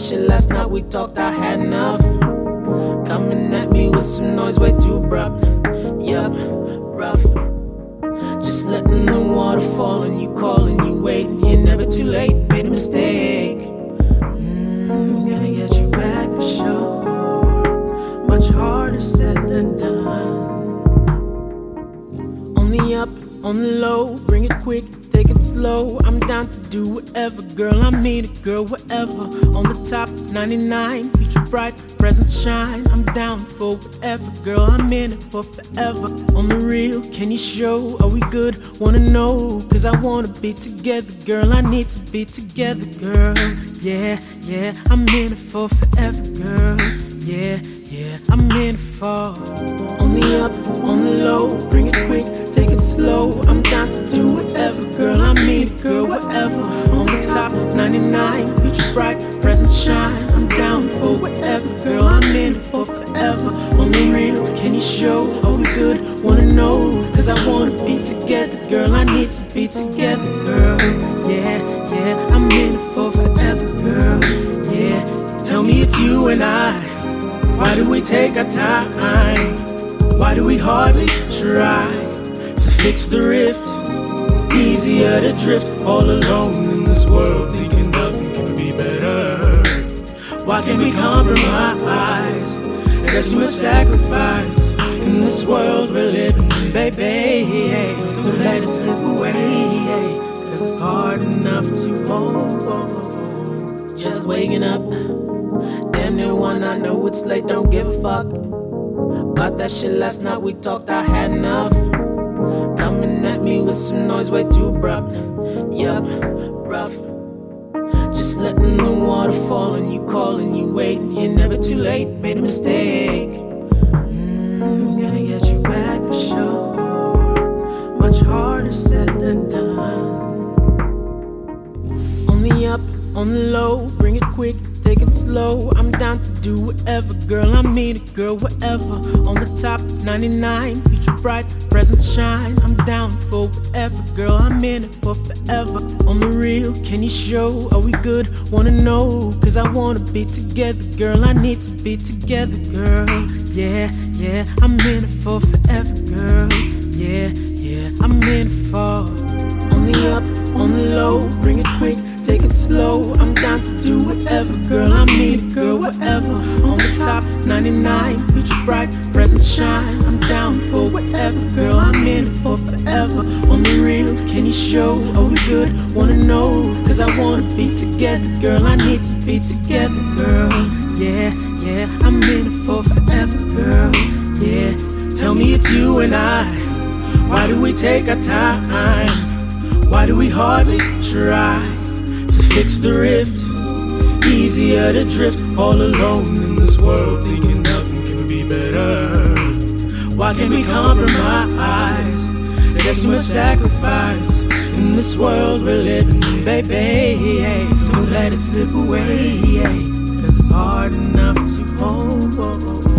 shit last night, we talked, I had enough. Coming at me with some noise way too abrupt. Yup, rough. Just letting the water fall and you calling, you waiting. You're never too late, made a mistake. Mm, gonna get you back for sure. Much harder said than done. On the up, on the low, bring it quick, take it slow. I'm down to do whatever, girl. I mean it, girl, whatever. Top, 99, future bright, present shine. I'm down for whatever, girl. I'm in it for forever. On the real, can you show? Are we good? Wanna know? Cause I wanna be together, girl. I need to be together, girl. Yeah, yeah, I'm in it for forever, girl. Yeah, yeah, I'm in it for. On the up, on the low, bring it quick, take it slow. I'm down to do whatever, girl. I mean it, girl, whatever. On the top, 99, future bright, I'm down for whatever, girl. I'm in for forever. On the real, can you show? Are we good? Wanna know? Cause I wanna be together, girl. I need to be together, girl. Yeah, yeah, I'm in for forever, girl. Yeah, tell me it's you and I. Why do we take our time? Why do we hardly try to fix the rift? Easier to drift all alone in this world, thinking better. Why can't we compromise? There's too much sacrifice in this world we're living in, baby. Don't let it slip away, cause it's hard enough to hold. Just waking up. Damn near one, I know it's late, don't give a fuck. About that shit last night, we talked, I had enough. Coming at me with some noise way too abrupt. Yup, rough. Just letting the water fall and you calling, you waiting. You're never too late, made a mistake. Mm, gonna get you back for sure. Much harder said than done. On the up, on the low, bring it quick, take it slow. I'm down to do whatever, girl. I mean it, girl, whatever. On the top, 99, future bright, present shine. I'm down for whatever, girl. I'm in it for forever. On the real, can you show? Are we good? Wanna know? Cause I wanna be together, girl. I need to be together, girl. Yeah, yeah, I'm in it for forever, girl. Yeah, yeah, I'm in it for. On the up, on the low, bring it quick, take it slow. I'm down to do whatever, girl. I mean girl, whatever. On the top, 99, future bright, present shine. I'm down for whatever, girl. I'm in it for forever. On the real, can you show? Are we good? Wanna know? Cause I wanna be together, girl. I need to be together, girl. Yeah, yeah, I'm in it for forever, girl. Yeah, tell me it's you and I. Why do we take our time? Why do we hardly try fix the rift? Easier to drift all alone in this world, thinking nothing can be better. Why can't we compromise? There's too much sacrifice in this world we're living in, baby. Don't let it slip away, cause it's hard enough to hold.